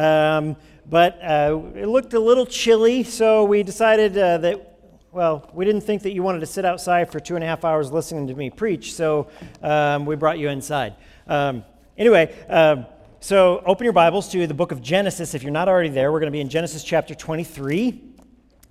Um, but uh, it looked a little chilly, so we decided uh, that, well, we didn't think that you wanted to sit outside for two and a half hours listening to me preach, so um, we brought you inside. Um, anyway, um, so open your Bibles to the book of Genesis. If you're not already there, we're going to be in Genesis chapter 23.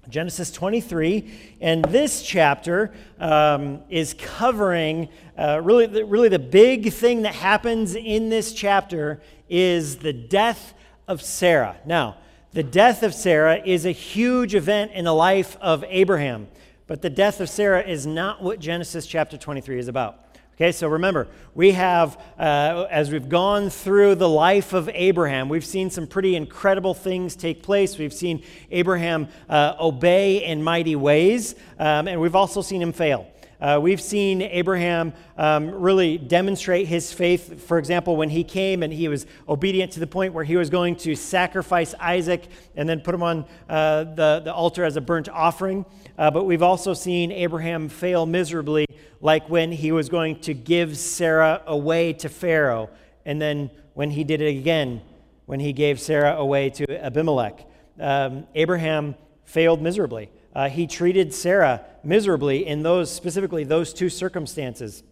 Genesis 23, and this chapter um, is covering uh, really, the, really the big thing that happens in this chapter is the death of Sarah. Now, the death of Sarah is a huge event in the life of Abraham, but the death of Sarah is not what Genesis chapter 23 is about. Okay, so remember, we have, uh, as we've gone through the life of Abraham, we've seen some pretty incredible things take place. We've seen Abraham uh, obey in mighty ways, um, and we've also seen him fail. Uh, we've seen Abraham um, really demonstrate his faith. For example, when he came and he was obedient to the point where he was going to sacrifice Isaac and then put him on uh, the, the altar as a burnt offering. Uh, but we've also seen Abraham fail miserably, like when he was going to give Sarah away to Pharaoh, and then when he did it again, when he gave Sarah away to Abimelech. Um, Abraham failed miserably. Uh, he treated Sarah miserably in those, specifically those two circumstances.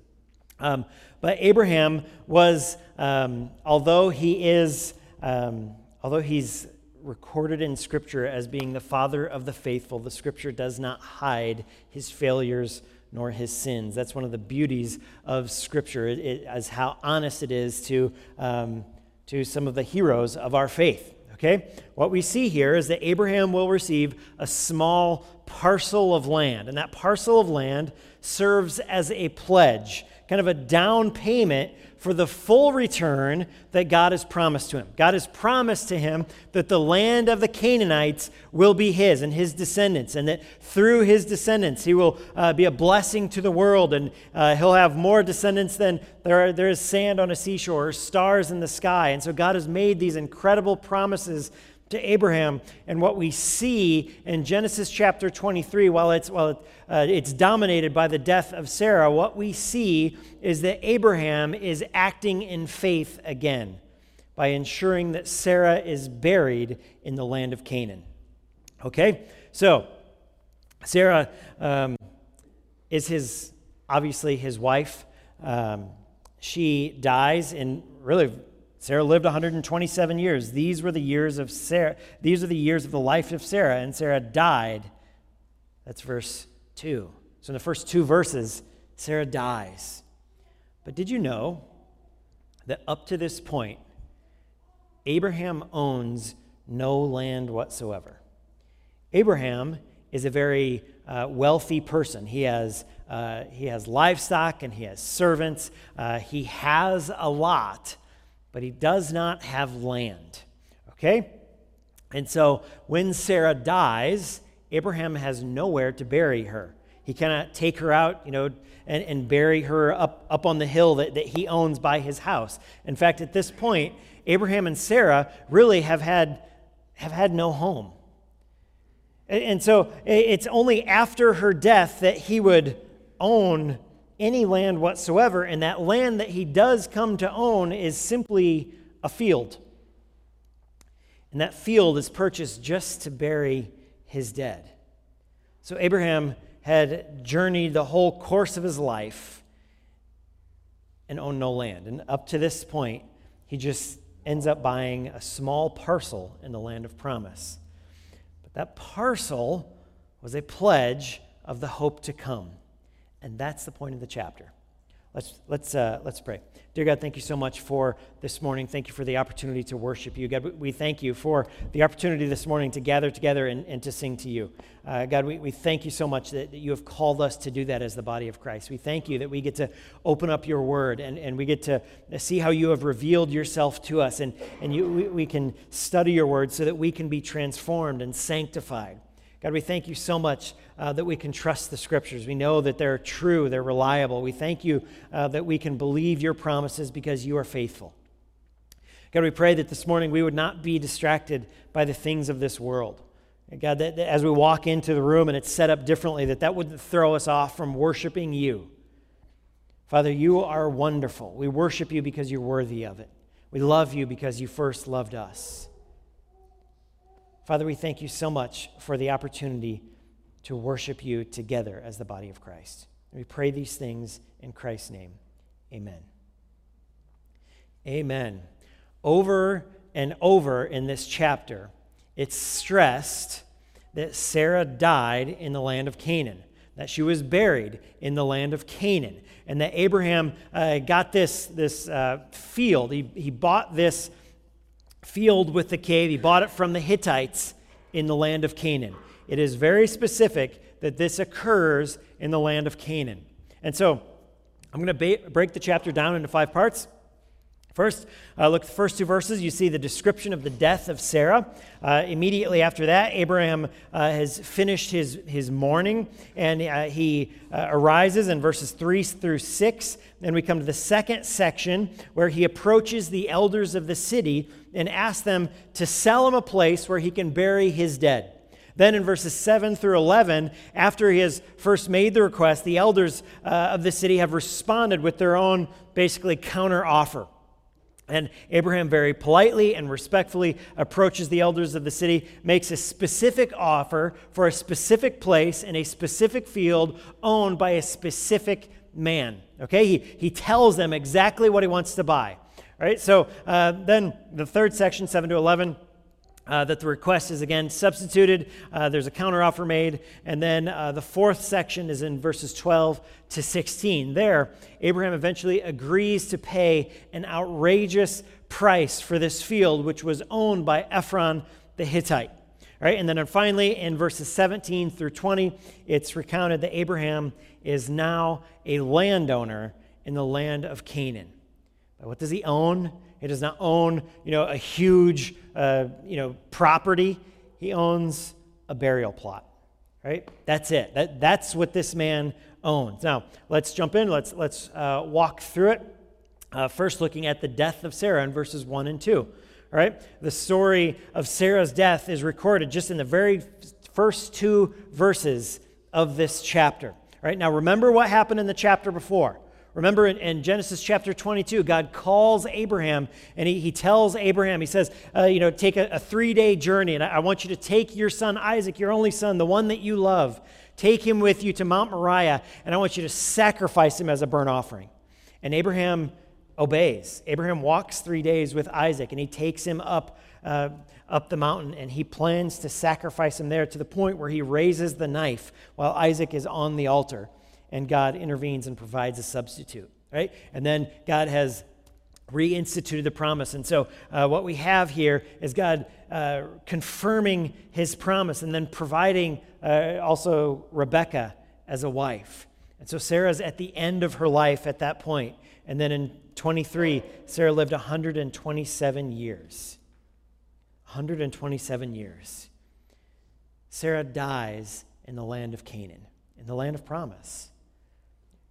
Um, but Abraham was, um, although he is, um, although he's recorded in Scripture as being the father of the faithful, the Scripture does not hide his failures nor his sins. That's one of the beauties of Scripture, it, it, as how honest it is to, um, to some of the heroes of our faith. Okay? What we see here is that Abraham will receive a small parcel of land, and that parcel of land serves as a pledge, kind of a down payment for the full return that God has promised to him. God has promised to him that the land of the Canaanites will be his and his descendants, and that through his descendants he will uh, be a blessing to the world, and uh, he'll have more descendants than there, are, there is sand on a seashore or stars in the sky. And so God has made these incredible promises to Abraham. And what we see in Genesis chapter 23, while it's, while it, uh, it's dominated by the death of Sarah, what we see is that Abraham is acting in faith again by ensuring that Sarah is buried in the land of Canaan. Okay? So, Sarah um, is his, obviously, his wife. Um, she dies in really Sarah lived 127 years. These were the years of Sarah. These are the years of the life of Sarah, and Sarah died. That's verse 2. So in the first two verses, Sarah dies. But did you know that up to this point, Abraham owns no land whatsoever? Abraham is a very uh, wealthy person. He has, uh, he has livestock and he has servants. Uh, he has a lot but he does not have land. Okay? And so when Sarah dies, Abraham has nowhere to bury her. He cannot take her out, you know, and, and bury her up, up on the hill that, that he owns by his house. In fact, at this point, Abraham and Sarah really have had, have had no home. And, so it's only after her death that he would own any land whatsoever, and that land that he does come to own is simply a field. And that field is purchased just to bury his dead. So Abraham had journeyed the whole course of his life and owned no land. And up to this point, he just ends up buying a small parcel in the land of promise. But that parcel was a pledge of the hope to come. And that's the point of the chapter. Let's, let's, uh, let's pray. Dear God, thank you so much for this morning. Thank you for the opportunity to worship you. God, we thank you for the opportunity this morning to gather together and, and to sing to you. Uh, God, we, we thank you so much that, that you have called us to do that as the body of Christ. We thank you that we get to open up your word and, and we get to see how you have revealed yourself to us. And, and you, we, we can study your word so that we can be transformed and sanctified. God, we thank you so much uh, that we can trust the scriptures. We know that they're true, they're reliable. We thank you uh, that we can believe your promises because you are faithful. God, we pray that this morning we would not be distracted by the things of this world. God, that, that as we walk into the room and it's set up differently, that that wouldn't throw us off from worshiping you. Father, you are wonderful. We worship you because you're worthy of it. We love you because you first loved us. Father, we thank you so much for the opportunity to worship you together as the body of Christ. We pray these things in Christ's name. Amen. Amen. Over and over in this chapter, it's stressed that Sarah died in the land of Canaan, that she was buried in the land of Canaan, and that Abraham uh, got this, this uh, field. He, he bought this field with the cave, he bought it from the Hittites in the land of Canaan. It is very specific that this occurs in the land of Canaan. And so I'm going to ba- break the chapter down into five parts. First, uh, look the first two verses. You see the description of the death of Sarah. Uh, immediately after that, Abraham uh, has finished his, his mourning and uh, he uh, arises in verses 3 through 6. Then we come to the second section where he approaches the elders of the city and asks them to sell him a place where he can bury his dead. Then in verses 7 through 11, after he has first made the request, the elders uh, of the city have responded with their own basically counter offer. And Abraham very politely and respectfully approaches the elders of the city, makes a specific offer for a specific place in a specific field owned by a specific man. Okay? He, he tells them exactly what he wants to buy. All right? So uh, then the third section, 7 to 11 uh, that the request is again substituted. Uh, there's a counteroffer made. And then uh, the fourth section is in verses 12 to 16. There, Abraham eventually agrees to pay an outrageous price for this field, which was owned by Ephron the Hittite. All right, and then finally, in verses 17 through 20, it's recounted that Abraham is now a landowner in the land of Canaan. But what does he own? He does not own, you know, a huge, uh, you know, property. He owns a burial plot, right? That's it. That, that's what this man owns. Now, let's jump in. Let's, let's uh, walk through it. Uh, first, looking at the death of Sarah in verses 1 and 2. All right? The story of Sarah's death is recorded just in the very first two verses of this chapter. All right? Now, remember what happened in the chapter before. Remember in, in, Genesis chapter 22, God calls Abraham and he, he tells Abraham, He says, uh, You know, take a, a three day journey, and I, I want you to take your son Isaac, your only son, the one that you love, take him with you to Mount Moriah, and I want you to sacrifice him as a burnt offering. And Abraham obeys. Abraham walks three days with Isaac, and he takes him up. Uh, up the mountain, and he plans to sacrifice him there to the point where he raises the knife while Isaac is on the altar and God intervenes and provides a substitute, right? And then God has reinstituted the promise. And so, uh, what we have here is God uh, confirming his promise and then providing uh, also Rebecca as a wife. And so, Sarah's at the end of her life at that point. And then in 23, Sarah lived 127 years. 127 years. Sarah dies in the land of Canaan, in the land of promise.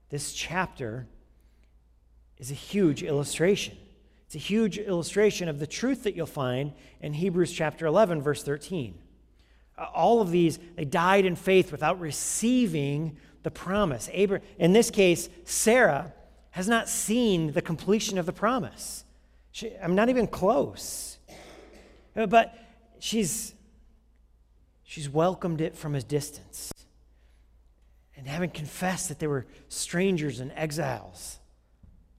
This chapter is a huge illustration. It's a huge illustration of the truth that you'll find in Hebrews chapter 11, verse 13. Uh, all of these, they died in faith without receiving the promise. Abraham, in this case, Sarah has not seen the completion of the promise. She, I'm not even close. Uh, but she's, she's welcomed it from a distance and having confessed that they were strangers and exiles.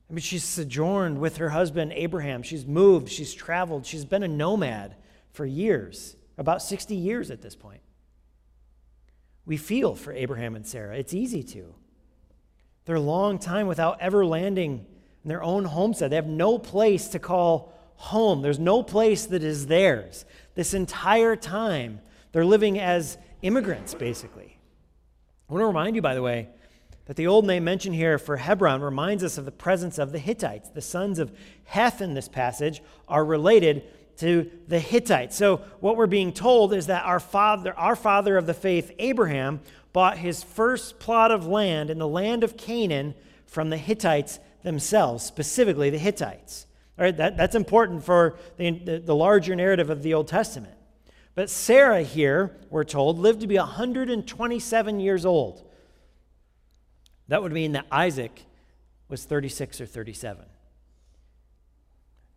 I mean, she's sojourned with her husband Abraham. She's moved, she's traveled, she's been a nomad for years, about 60 years at this point. We feel for Abraham and Sarah. It's easy to. They're a long time without ever landing in their own homestead. They have no place to call home, there's no place that is theirs. This entire time, they're living as immigrants, basically. I want to remind you, by the way, that the old name mentioned here for Hebron reminds us of the presence of the Hittites. The sons of Heth in this passage are related to the Hittites. So what we're being told is that our father, our father of the faith, Abraham, bought his first plot of land in the land of Canaan from the Hittites themselves, specifically the Hittites. All right, that, that's important for the, the, the larger narrative of the Old Testament. But Sarah here, we're told, lived to be 127 years old. That would mean that Isaac was 36 or 37.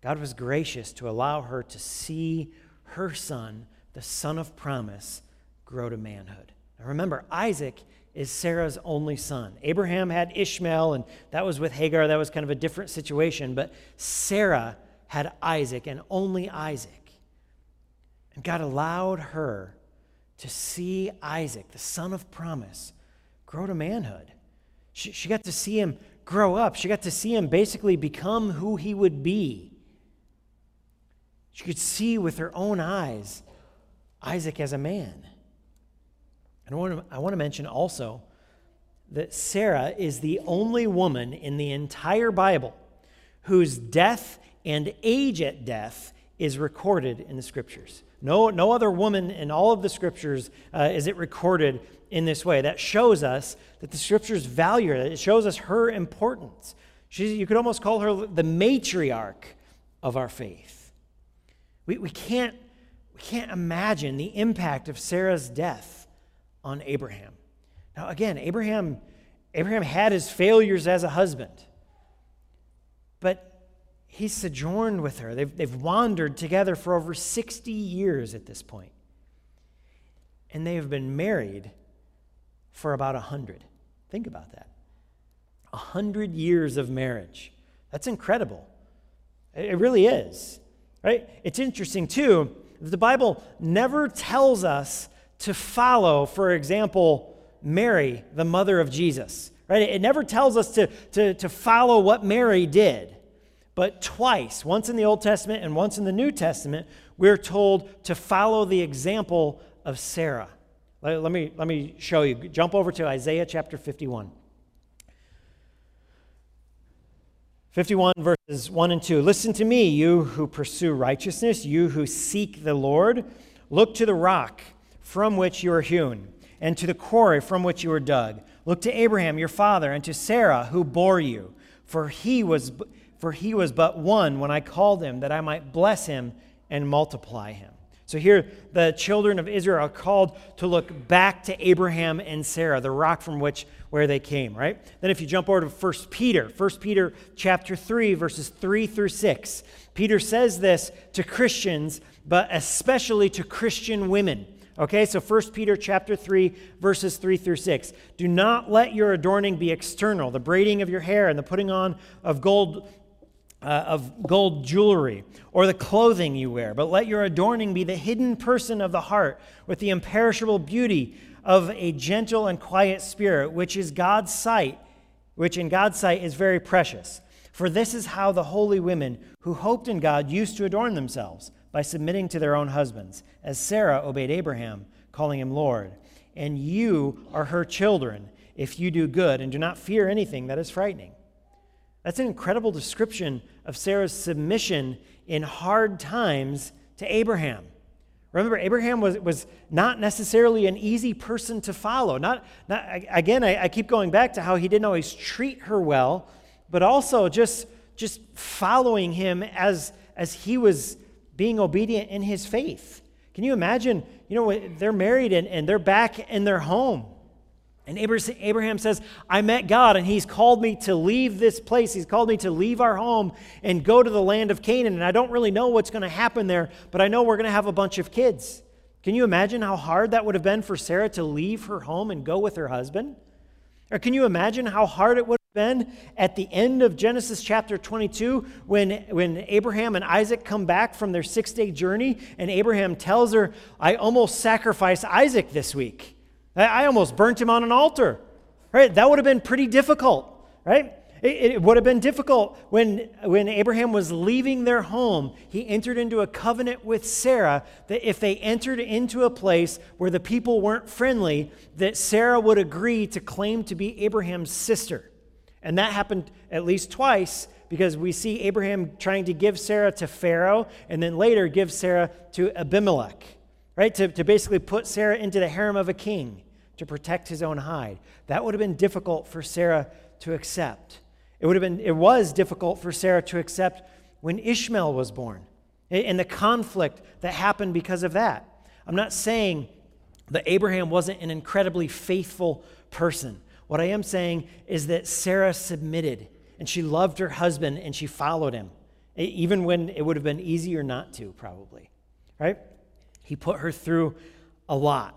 God was gracious to allow her to see her son the son of promise, grow to manhood. Now remember, Isaac is Sarah's only son. Abraham had Ishmael, and that was with Hagar. That was kind of a different situation. But Sarah had Isaac, and only Isaac. God allowed her to see Isaac, the son of promise, grow to manhood. She, she got to see him grow up. She got to see him basically become who he would be. She could see with her own eyes Isaac as a man. And I want to, I want to mention also that Sarah is the only woman in the entire Bible whose death and age at death is recorded in the scriptures. No, no other woman in all of the scriptures uh, is it recorded in this way. That shows us that the scriptures value her. It shows us her importance. She's, you could almost call her the matriarch of our faith. We, we, can't, we can't imagine the impact of Sarah's death on Abraham. Now, again, Abraham, Abraham had his failures as a husband, he sojourned with her. They've, they've wandered together for over 60 years at this point. And they have been married for about 100. Think about that. 100 years of marriage. That's incredible. It really is. Right? It's interesting, too, the Bible never tells us to follow, for example, Mary, the mother of Jesus. Right? It never tells us to, to, to follow what Mary did. But twice, once in the Old Testament and once in the New Testament, we're told to follow the example of Sarah. Let, let, me, let me show you. Jump over to Isaiah chapter 51. 51 verses 1 and 2. Listen to me, you who pursue righteousness, you who seek the Lord. Look to the rock from which you are hewn, and to the quarry from which you are dug. Look to Abraham, your father, and to Sarah, who bore you, for he was for he was but one when I called him, that I might bless him and multiply him. So here, the children of Israel are called to look back to Abraham and Sarah, the rock from which where they came, right? Then if you jump over to 1 Peter, 1 Peter chapter 3, verses 3 through 6, Peter says this to Christians, but especially to Christian women. Okay, so 1 Peter chapter 3, verses 3 through 6. Do not let your adorning be external, the braiding of your hair and the putting on of gold uh, of gold jewelry or the clothing you wear, but let your adorning be the hidden person of the heart with the imperishable beauty of a gentle and quiet spirit, which is God's sight, which in God's sight is very precious. For this is how the holy women who hoped in God used to adorn themselves by submitting to their own husbands, as Sarah obeyed Abraham, calling him Lord. And you are her children if you do good and do not fear anything that is frightening. That's an incredible description of Sarah's submission in hard times to Abraham. Remember, Abraham was, was not necessarily an easy person to follow. Not, not, again, I, I keep going back to how he didn't always treat her well, but also just, just following him as, as he was being obedient in his faith. Can you imagine? You know, they're married and, and they're back in their home. And Abraham says, I met God and he's called me to leave this place. He's called me to leave our home and go to the land of Canaan. And I don't really know what's going to happen there, but I know we're going to have a bunch of kids. Can you imagine how hard that would have been for Sarah to leave her home and go with her husband? Or can you imagine how hard it would have been at the end of Genesis chapter 22 when, when Abraham and Isaac come back from their six day journey and Abraham tells her, I almost sacrificed Isaac this week. I almost burnt him on an altar, right? That would have been pretty difficult, right? It, it, would have been difficult when, when Abraham was leaving their home. He entered into a covenant with Sarah that if they entered into a place where the people weren't friendly, that Sarah would agree to claim to be Abraham's sister. And that happened at least twice because we see Abraham trying to give Sarah to Pharaoh and then later give Sarah to Abimelech right? To, to basically put Sarah into the harem of a king to protect his own hide. That would have been difficult for Sarah to accept. It would have been, it was difficult for Sarah to accept when Ishmael was born and the conflict that happened because of that. I'm not saying that Abraham wasn't an incredibly faithful person. What I am saying is that Sarah submitted and she loved her husband and she followed him, even when it would have been easier not to, probably. Right? He put her through a lot.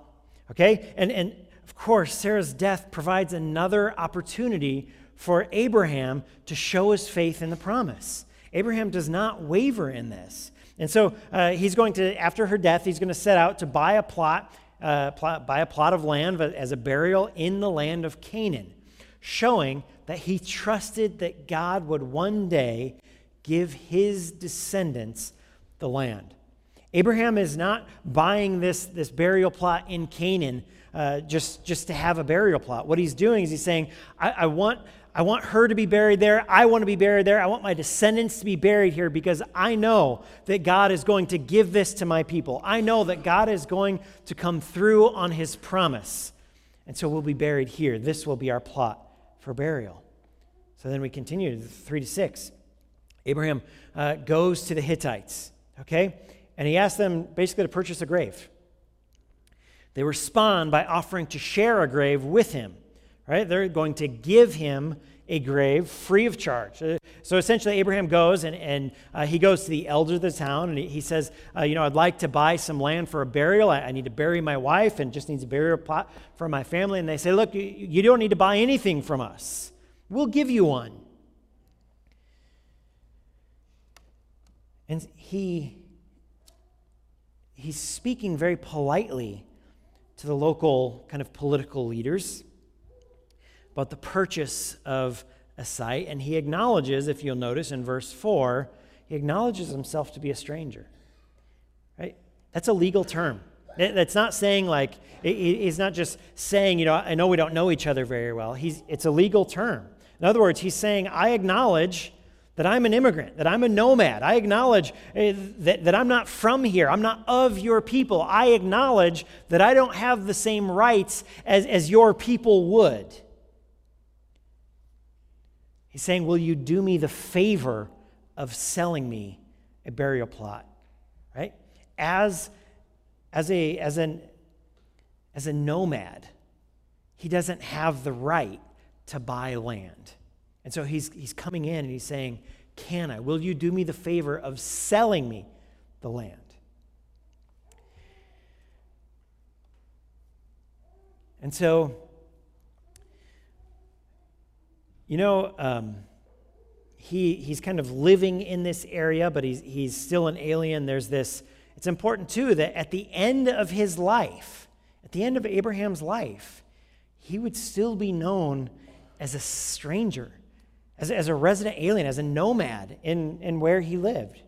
Okay? And, and of course, Sarah's death provides another opportunity for Abraham to show his faith in the promise. Abraham does not waver in this. And so uh, he's going to, after her death, he's going to set out to buy a plot, uh, plot, buy a plot of land as a burial in the land of Canaan, showing that he trusted that God would one day give his descendants the land. Abraham is not buying this, this burial plot in Canaan uh, just, just to have a burial plot. What he's doing is he's saying, I, I, want, I want her to be buried there. I want to be buried there. I want my descendants to be buried here because I know that God is going to give this to my people. I know that God is going to come through on his promise. And so we'll be buried here. This will be our plot for burial. So then we continue to 3 to 6. Abraham uh, goes to the Hittites, okay? And he asks them basically to purchase a grave. They respond by offering to share a grave with him, right? They're going to give him a grave free of charge. Uh, so essentially, Abraham goes and, and uh, he goes to the elder of the town and he, says, uh, You know, I'd like to buy some land for a burial. I, I, need to bury my wife and just needs a burial plot for my family. And they say, Look, you, you don't need to buy anything from us, we'll give you one. And he, he's speaking very politely to the local kind of political leaders about the purchase of a site. And he acknowledges, if you'll notice in verse 4, he acknowledges himself to be a stranger. Right? That's a legal term. That's not saying like, he's not just saying, you know, I know we don't know each other very well. He's, it's a legal term. In other words, he's saying, I acknowledge that I'm an immigrant, that I'm a nomad. I acknowledge eh, that, that I'm not from here. I'm not of your people. I acknowledge that I don't have the same rights as, as your people would. He's saying, Will you do me the favor of selling me a burial plot? Right? As, as, a, as, an, as a nomad, he doesn't have the right to buy land. And so he's, he's coming in and he's saying, Can I? Will you do me the favor of selling me the land? And so, you know, um, he, he's kind of living in this area, but he's, he's still an alien. There's this, it's important too that at the end of his life, at the end of Abraham's life, he would still be known as a stranger as, as a resident alien, as a nomad in, in where he lived.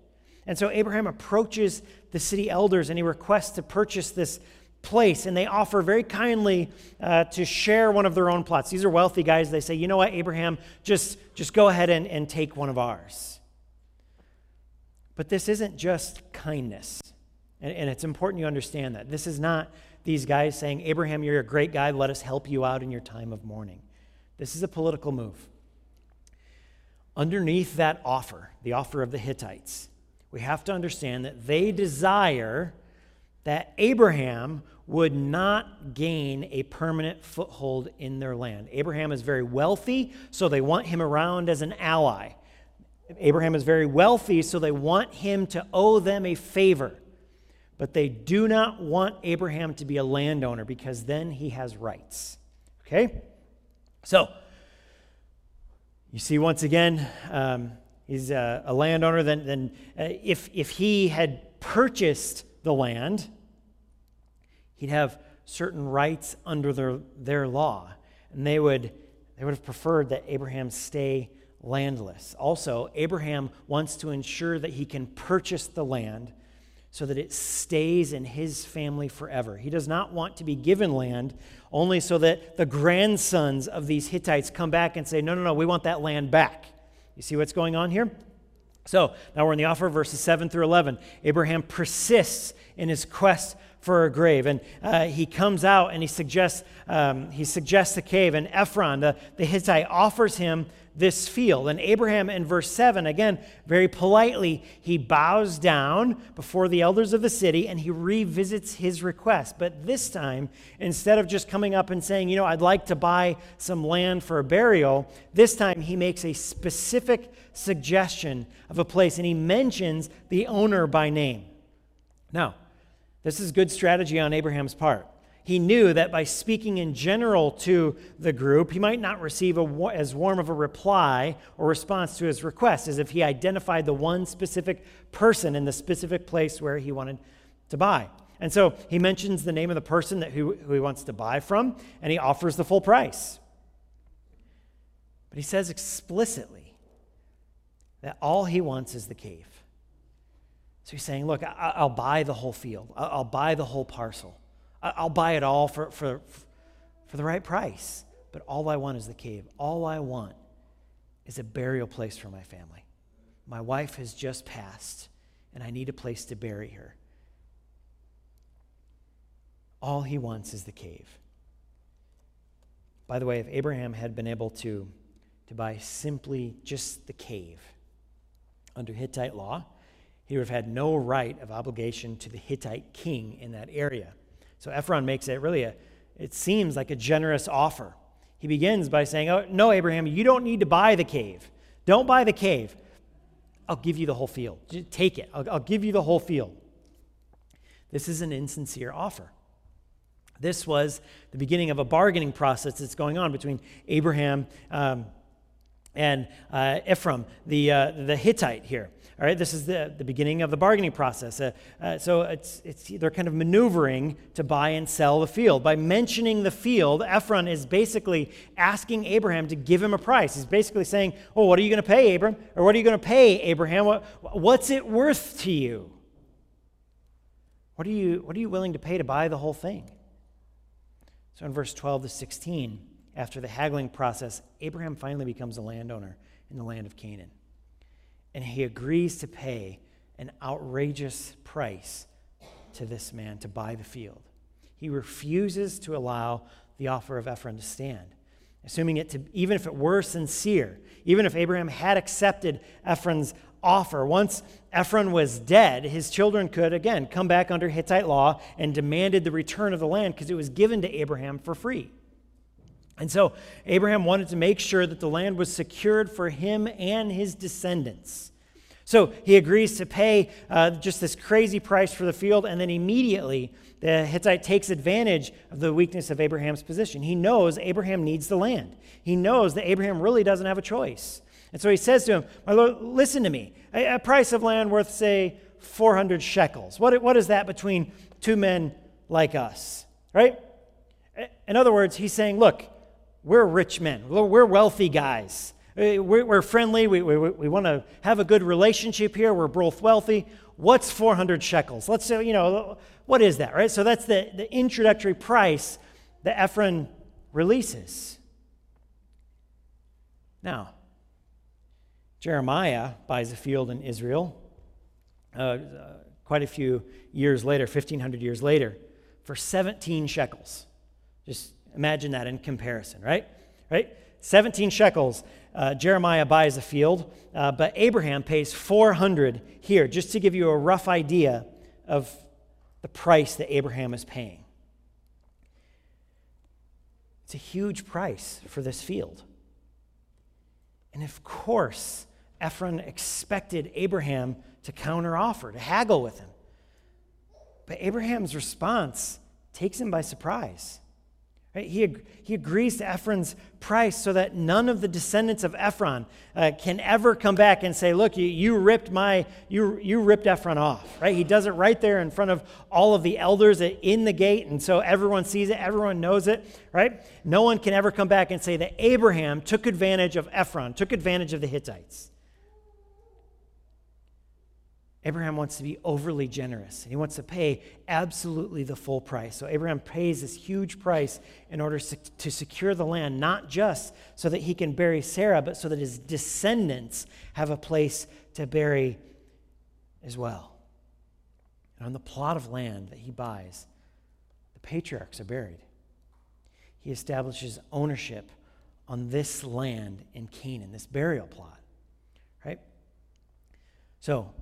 And so Abraham approaches the city elders and he requests to purchase this place, and they offer very kindly uh, to share one of their own plots. These are wealthy guys. They say, you know what, Abraham, just, just go ahead and, and take one of ours. But this isn't just kindness. And, and it's important you understand that. This is not these guys saying, Abraham, you're a great guy, let us help you out in your time of mourning. This is a political move underneath that offer, the offer of the Hittites, we have to understand that they desire that Abraham would not gain a permanent foothold in their land. Abraham is very wealthy, so they want him around as an ally. Abraham is very wealthy, so they want him to owe them a favor. But they do not want Abraham to be a landowner because then he has rights. Okay? So, you see, once again, um, he's a, a, landowner. Then, then uh, if, if he had purchased the land, he'd have certain rights under their, their law. And they would, they would have preferred that Abraham stay landless. Also, Abraham wants to ensure that he can purchase the land so that it stays in his family forever. He does not want to be given land only so that the grandsons of these Hittites come back and say, No, no, no, we want that land back. You see what's going on here? So now we're in the offer, verses 7 through 11. Abraham persists in his quest for a grave. And uh, he comes out and he suggests, um, he suggests a cave. And Ephron, the, the Hittite, offers him this field. And Abraham, in verse 7, again, very politely, he bows down before the elders of the city and he revisits his request. But this time, instead of just coming up and saying, you know, I'd like to buy some land for a burial, this time he makes a specific suggestion of a place and he mentions the owner by name. Now, This is good strategy on Abraham's part. He knew that by speaking in general to the group, he might not receive a, as warm of a reply or response to his request as if he identified the one specific person in the specific place where he wanted to buy. And so he mentions the name of the person that who, who he wants to buy from, and he offers the full price. But he says explicitly that all he wants is the cave. So he's saying, Look, I, will buy the whole field, I'll buy the whole parcel. I'll buy it all for, for, for the right price. But all I want is the cave. All I want is a burial place for my family. My wife has just passed, and I need a place to bury her. All he wants is the cave. By the way, if Abraham had been able to, to buy simply just the cave under Hittite law, he would have had no right of obligation to the Hittite king in that area. So Ephron makes it really a, it seems like a generous offer. He begins by saying, Oh, no, Abraham, you don't need to buy the cave. Don't buy the cave. I'll give you the whole field. Just take it. I'll, I'll give you the whole field. This is an insincere offer. This was the beginning of a bargaining process that's going on between Abraham um, and uh, Ephron, the, uh, the Hittite here. All right, this is the, the beginning of the bargaining process. Uh, uh, so it's, it's, they're kind of maneuvering to buy and sell the field. By mentioning the field, Ephron is basically asking Abraham to give him a price. He's basically saying, Oh, what are you going to pay, Abraham? Or what are you going to pay, Abraham? What, what's it worth to you? What are, you? what are you willing to pay to buy the whole thing? So in verse 12 to 16, after the haggling process, Abraham finally becomes a landowner in the land of Canaan and he agrees to pay an outrageous price to this man to buy the field. He refuses to allow the offer of Ephron to stand, assuming it to, even if it were sincere, even if Abraham had accepted Ephron's offer. Once Ephron was dead, his children could, again, come back under Hittite law and demanded the return of the land because it was given to Abraham for free. And so Abraham wanted to make sure that the land was secured for him and his descendants. So he agrees to pay uh, just this crazy price for the field, and then immediately the Hittite takes advantage of the weakness of Abraham's position. He knows Abraham needs the land, he knows that Abraham really doesn't have a choice. And so he says to him, My Lord, listen to me. A, a price of land worth, say, 400 shekels. What, what is that between two men like us? Right? In other words, he's saying, Look, we're rich men. We're wealthy guys. We're friendly. We, we, we want to have a good relationship here. We're both wealthy. What's 400 shekels? Let's say, you know, what is that, right? So that's the, the introductory price that Ephron releases. Now, Jeremiah buys a field in Israel uh, uh, quite a few years later, 1,500 years later, for 17 shekels. Just Imagine that in comparison, right? Right? 17 shekels. Uh, Jeremiah buys a field, uh, but Abraham pays 400 here, just to give you a rough idea of the price that Abraham is paying. It's a huge price for this field. And of course, Ephron expected Abraham to counteroffer, to haggle with him. But Abraham's response takes him by surprise. Right? He, he agrees to Ephron's price so that none of the descendants of Ephron uh, can ever come back and say, look, you, you ripped my, you, you ripped Ephron off, right? He does it right there in front of all of the elders in the gate. And so everyone sees it, everyone knows it, right? No one can ever come back and say that Abraham took advantage of Ephron, took advantage of the Hittites. Abraham wants to be overly generous. and He wants to pay absolutely the full price. So Abraham pays this huge price in order to secure the land, not just so that he can bury Sarah, but so that his descendants have a place to bury as well. And on the plot of land that he buys, the patriarchs are buried. He establishes ownership on this land in Canaan, this burial plot. Right? So,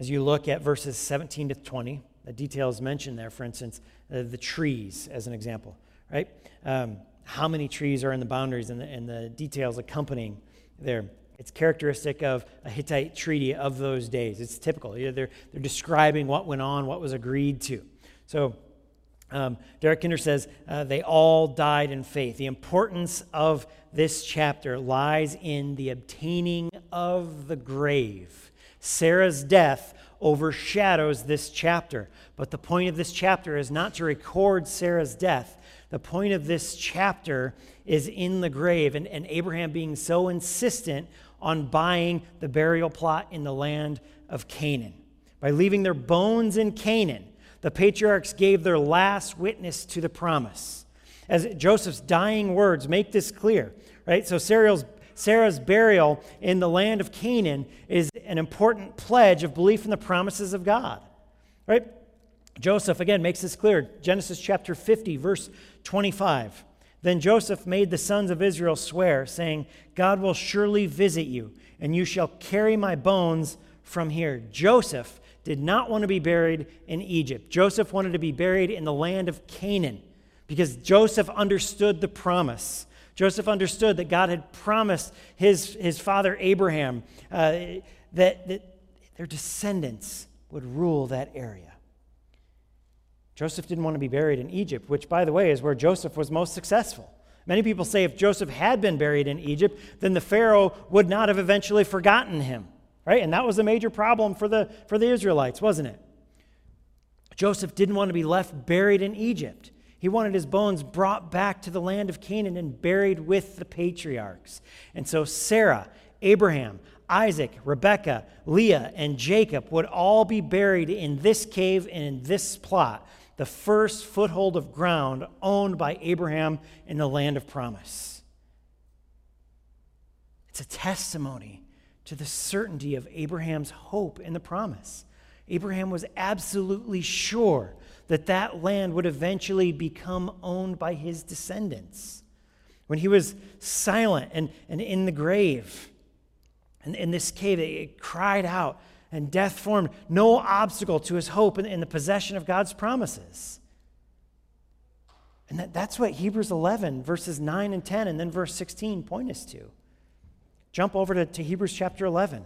as you look at verses 17 to 20, the details mentioned there, for instance, uh, the trees as an example, right? Um, how many trees are in the boundaries and the, and the details accompanying there. It's characteristic of a Hittite treaty of those days. It's typical. They're, they're describing what went on, what was agreed to. So, um, Derek Kidner says uh, they all died in faith. The importance of this chapter lies in the obtaining of the grave. Sarah's death overshadows this chapter. But the point of this chapter is not to record Sarah's death. The point of this chapter is in the grave and, and Abraham being so insistent on buying the burial plot in the land of Canaan. By leaving their bones in Canaan, the patriarchs gave their last witness to the promise. As Joseph's dying words make this clear, right? So Sarah's, Sarah's burial in the land of Canaan is an important pledge of belief in the promises of God, right? Joseph, again, makes this clear. Genesis chapter 50, verse 25. Then Joseph made the sons of Israel swear, saying, God will surely visit you, and you shall carry my bones from here. Joseph did not want to be buried in Egypt. Joseph wanted to be buried in the land of Canaan because Joseph understood the promise. Joseph understood that God had promised his, his father Abraham uh, that, that their descendants would rule that area. Joseph didn't want to be buried in Egypt, which, by the way, is where Joseph was most successful. Many people say if Joseph had been buried in Egypt, then the Pharaoh would not have eventually forgotten him, right? And that was a major problem for the, for the Israelites, wasn't it? Joseph didn't want to be left buried in Egypt. He wanted his bones brought back to the land of Canaan and buried with the patriarchs. And so Sarah, Abraham, Isaac, Rebekah, Leah, and Jacob would all be buried in this cave and in this plot the first foothold of ground owned by Abraham in the land of promise. It's a testimony to the certainty of Abraham's hope in the promise. Abraham was absolutely sure that that land would eventually become owned by his descendants. When he was silent and, and in the grave, and in this cave, it cried out, and death formed no obstacle to his hope in, in the possession of God's promises. And that, that's what Hebrews 11, verses 9 and 10, and then verse 16 point us to. Jump over to, to Hebrews chapter 11.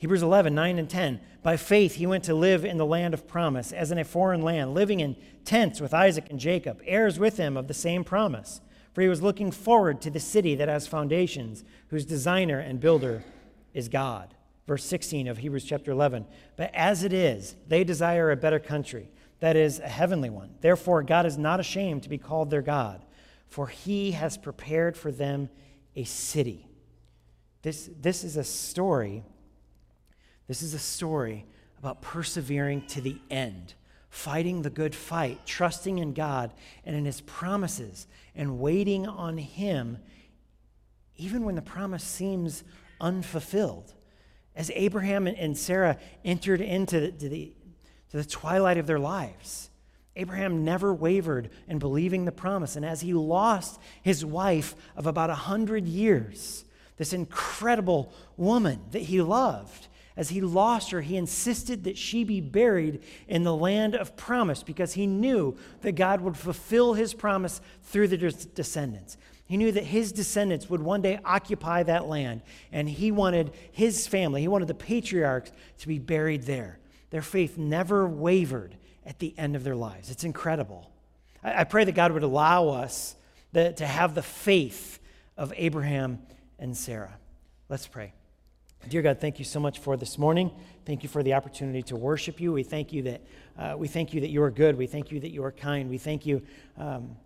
Hebrews 11, 9 and 10. By faith, he went to live in the land of promise, as in a foreign land, living in tents with Isaac and Jacob, heirs with him of the same promise. For he was looking forward to the city that has foundations, whose designer and builder is God verse 16 of Hebrews chapter 11. But as it is, they desire a better country, that is, a heavenly one. Therefore, God is not ashamed to be called their God, for he has prepared for them a city. This, this is a story. This is a story about persevering to the end, fighting the good fight, trusting in God and in his promises, and waiting on him, even when the promise seems unfulfilled. As Abraham and Sarah entered into the, to the, to the twilight of their lives, Abraham never wavered in believing the promise. And as he lost his wife of about a hundred years, this incredible woman that he loved, as he lost her, he insisted that she be buried in the land of promise because he knew that God would fulfill his promise through the descendants. He knew that his descendants would one day occupy that land, and he wanted his family, he wanted the patriarchs to be buried there. Their faith never wavered at the end of their lives. It's incredible. I, I pray that God would allow us the, to have the faith of Abraham and Sarah. Let's pray. Dear God, thank you so much for this morning. Thank you for the opportunity to worship you. We thank you that uh, we thank you that you are good. We thank you that you are kind. We thank you. Um,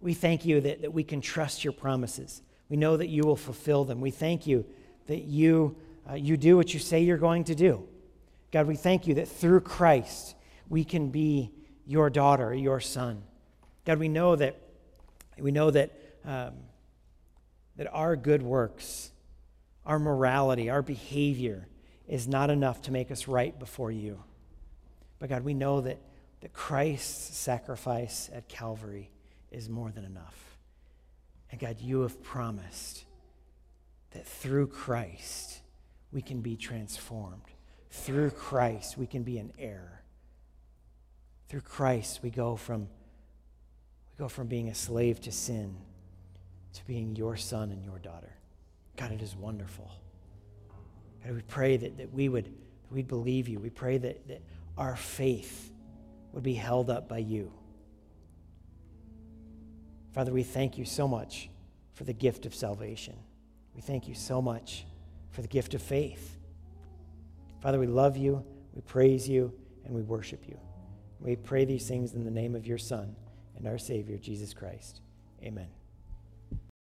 we thank you that, that we can trust your promises. We know that you will fulfill them. We thank you that you, uh, you do what you say you're going to do. God, we thank you that through Christ we can be your daughter, your son. God, we know that, we know that, um, that our good works, our morality, our behavior is not enough to make us right before you. But God, we know that, that Christ's sacrifice at Calvary is more than enough. And God, you have promised that through Christ we can be transformed. Through Christ we can be an heir. Through Christ we go from we go from being a slave to sin to being your son and your daughter. God, it is wonderful. God, we pray that, that we would that we'd believe you. We pray that, that our faith would be held up by you. Father, we thank you so much for the gift of salvation. We thank you so much for the gift of faith. Father, we love you, we praise you, and we worship you. We pray these things in the name of your Son and our Savior, Jesus Christ. Amen.